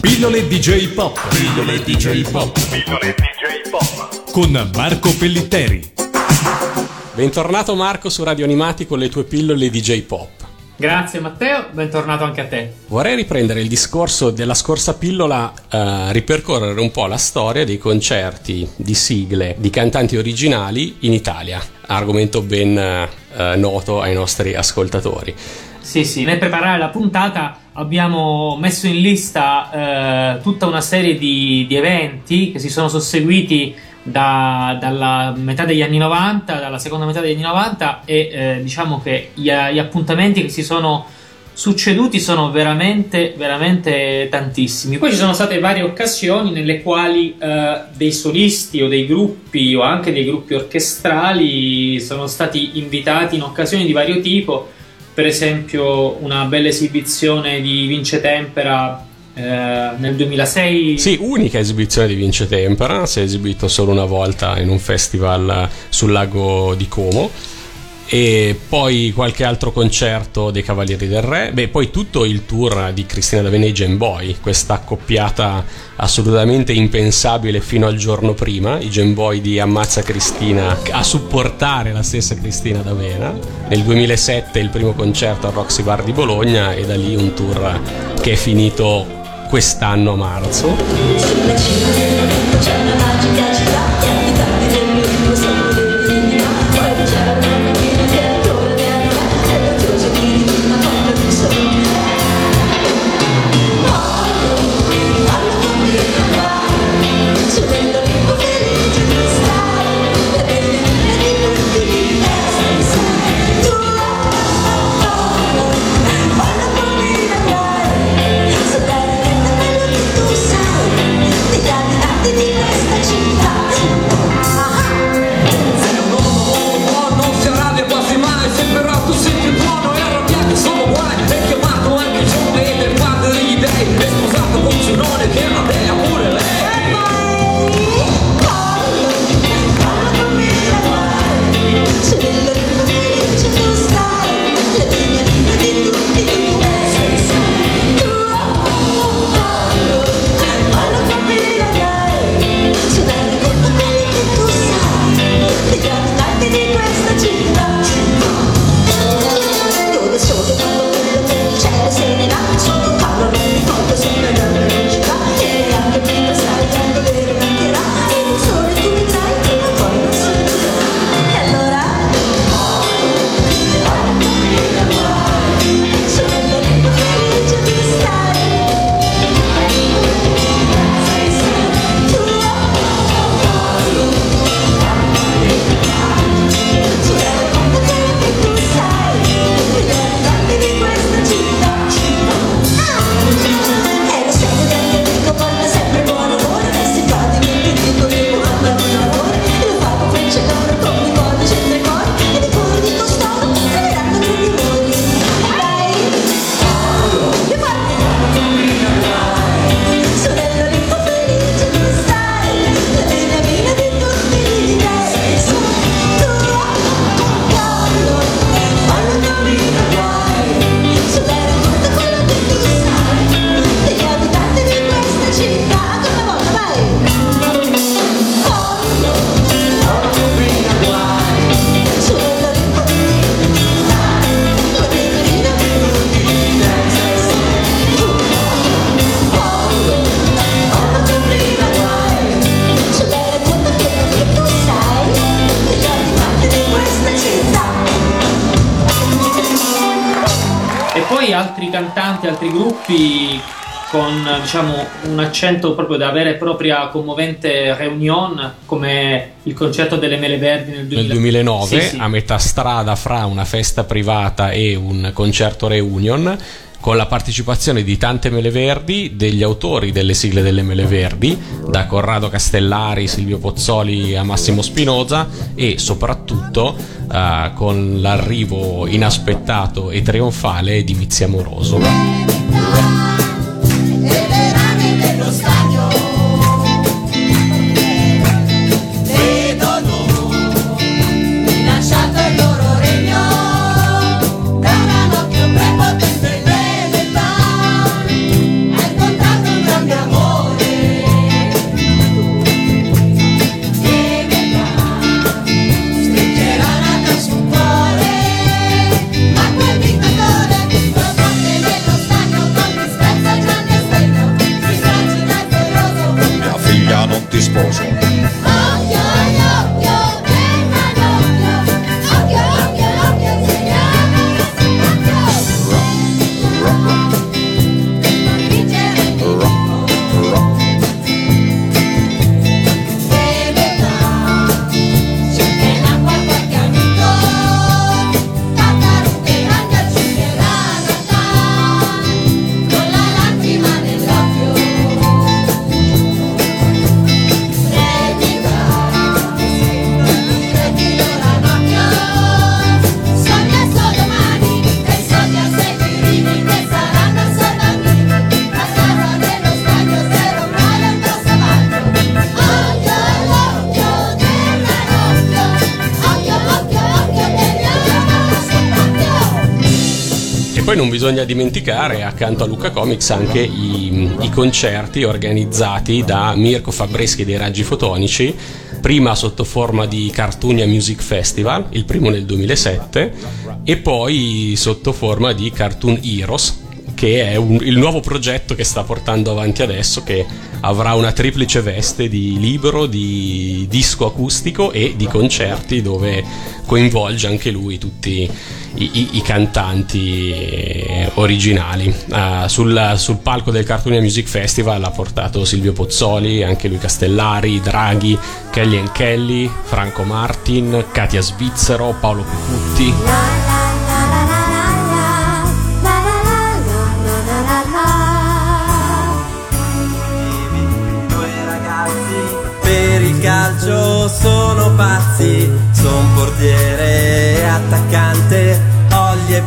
Pillole DJ Pop. Pillole DJ Pop. Pillole DJ Pop. Con Marco Pellitteri. Bentornato Marco su Radio Animati con le tue pillole DJ Pop. Grazie Matteo, bentornato anche a te. Vorrei riprendere il discorso della scorsa pillola, eh, ripercorrere un po' la storia dei concerti di sigle di cantanti originali in Italia, argomento ben eh, noto ai nostri ascoltatori. Sì, sì, nel preparare la puntata abbiamo messo in lista eh, tutta una serie di, di, eventi che si sono susseguiti da, dalla metà degli anni 90, dalla seconda metà degli anni 90 e eh, diciamo che gli, gli, appuntamenti che si sono succeduti sono veramente, veramente tantissimi. Poi ci sono state varie occasioni nelle quali eh, dei solisti o dei gruppi o anche dei gruppi orchestrali sono stati invitati in occasioni di vario tipo. Per esempio, una bella esibizione di Vince Tempera eh, nel 2006. Sì, unica esibizione di Vince Tempera, si è esibito solo una volta in un festival sul lago di Como e poi qualche altro concerto dei Cavalieri del Re, beh poi tutto il tour di Cristina D'Avena e Gen Boy, questa accoppiata assolutamente impensabile fino al giorno prima, i Gen Boy di Ammazza Cristina a supportare la stessa Cristina D'Avena, nel 2007 il primo concerto al Roxy Bar di Bologna e da lì un tour che è finito quest'anno a marzo. Diciamo, un accento proprio da vera e propria commovente reunion come il concerto delle Mele Verdi nel, 2000... nel 2009 sì, sì. a metà strada fra una festa privata e un concerto reunion con la partecipazione di tante mele verdi, degli autori delle sigle delle mele verdi, da Corrado Castellari, Silvio Pozzoli a Massimo Spinoza e soprattutto uh, con l'arrivo inaspettato e trionfale di Vizia Amoroso. ti disposal. Poi non bisogna dimenticare accanto a Luca Comics anche i, i concerti organizzati da Mirko Fabreschi dei Raggi Fotonici prima sotto forma di Cartunia Music Festival, il primo nel 2007, e poi sotto forma di Cartoon Heroes, che è un, il nuovo progetto che sta portando avanti adesso, che avrà una triplice veste di libro, di disco acustico e di concerti dove coinvolge anche lui tutti i, i, i cantanti eh, originali. Uh, sul, sul, palco del Cartoonia Music Festival ha portato Silvio Pozzoli, anche lui Castellari, Draghi, Kelly Kelly, Franco Martin, Katia Svizzero, Paolo Cucutti.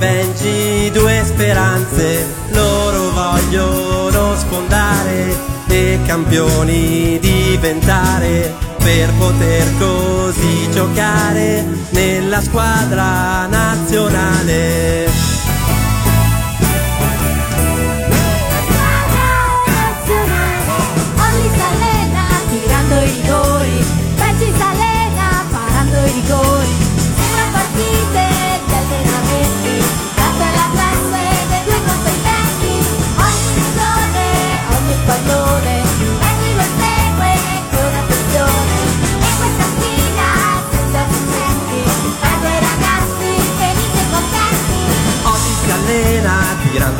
Benji, due speranze, loro vogliono sfondare e campioni diventare per poter così giocare nella squadra nazionale.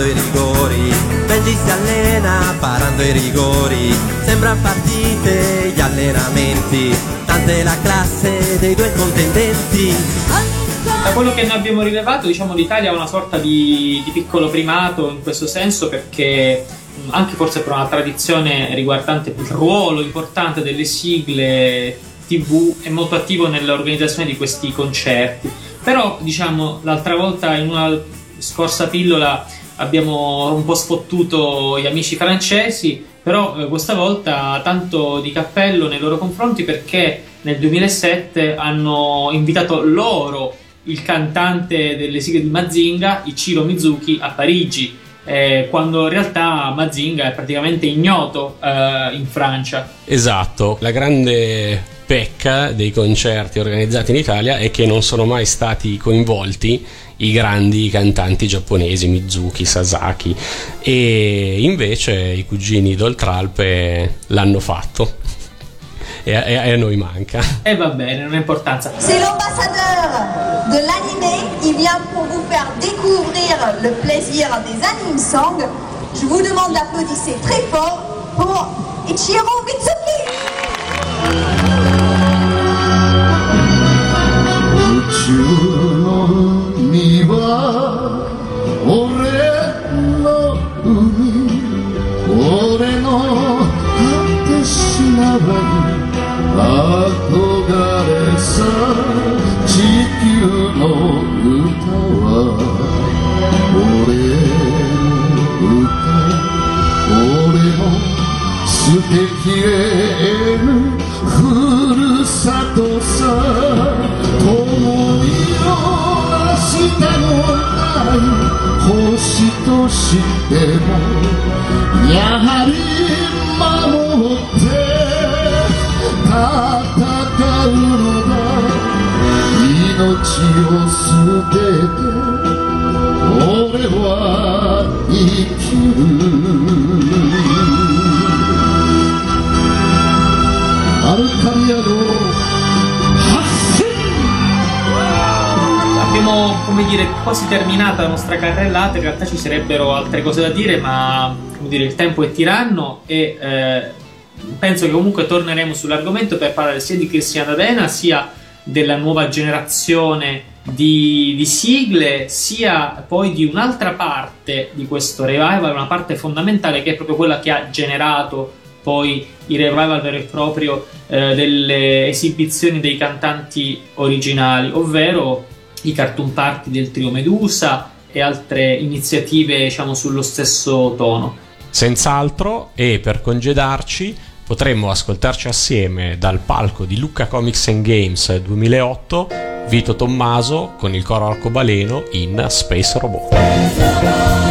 Tirando i rigori. Benji si allena parando i rigori. Sembra partite gli allenamenti. Tante la classe dei due contendenti. Da quello che noi abbiamo rilevato, diciamo l'Italia è una sorta di, di piccolo primato in questo senso perché anche forse per una tradizione riguardante il ruolo importante delle sigle TV è molto attivo nell'organizzazione di questi concerti. Però, diciamo, l'altra volta in una scorsa pillola abbiamo un po' sfottuto gli amici francesi, però eh, questa volta tanto di cappello nei loro confronti perché nel 2007 hanno invitato loro il cantante delle sigle di Mazinga, Ichiro Mizuki, a Parigi, eh, quando in realtà Mazinga è praticamente ignoto eh, in Francia. Esatto, la grande pecca dei concerti organizzati in Italia è che non sono mai stati coinvolti i grandi cantanti giapponesi, Mizuki, Sasaki, e invece i cugini d'Oltralpe l'hanno fatto. E a, e a noi manca. E va bene, non ha importanza. C'est l'ambassadeur de l'anime, il vient pour vous faire découvrir le plaisir des anime songs. Je vous demande d'applaudir très fort pour Ichiro Mitsuki. 海は俺の海俺の果てしない憧れさ地球の歌は俺の歌俺の捨てきれぬふるさとさない星としてもやはり守って戦うのだ命を捨てて俺は生きる quasi terminata la nostra carrellata, in realtà ci sarebbero altre cose da dire, ma dire, il tempo è tiranno e eh, penso che comunque torneremo sull'argomento per parlare sia di Cristiana D'Arena sia della nuova generazione di, di, sigle, sia poi di un'altra parte di questo revival, una parte fondamentale che è proprio quella che ha generato poi il revival vero e proprio eh, delle esibizioni dei cantanti originali, ovvero i cartoon party del trio Medusa e altre iniziative diciamo sullo stesso tono. Senz'altro e per congedarci potremmo ascoltarci assieme dal palco di Lucca Comics and Games 2008 Vito Tommaso con il coro arcobaleno in Space Robot.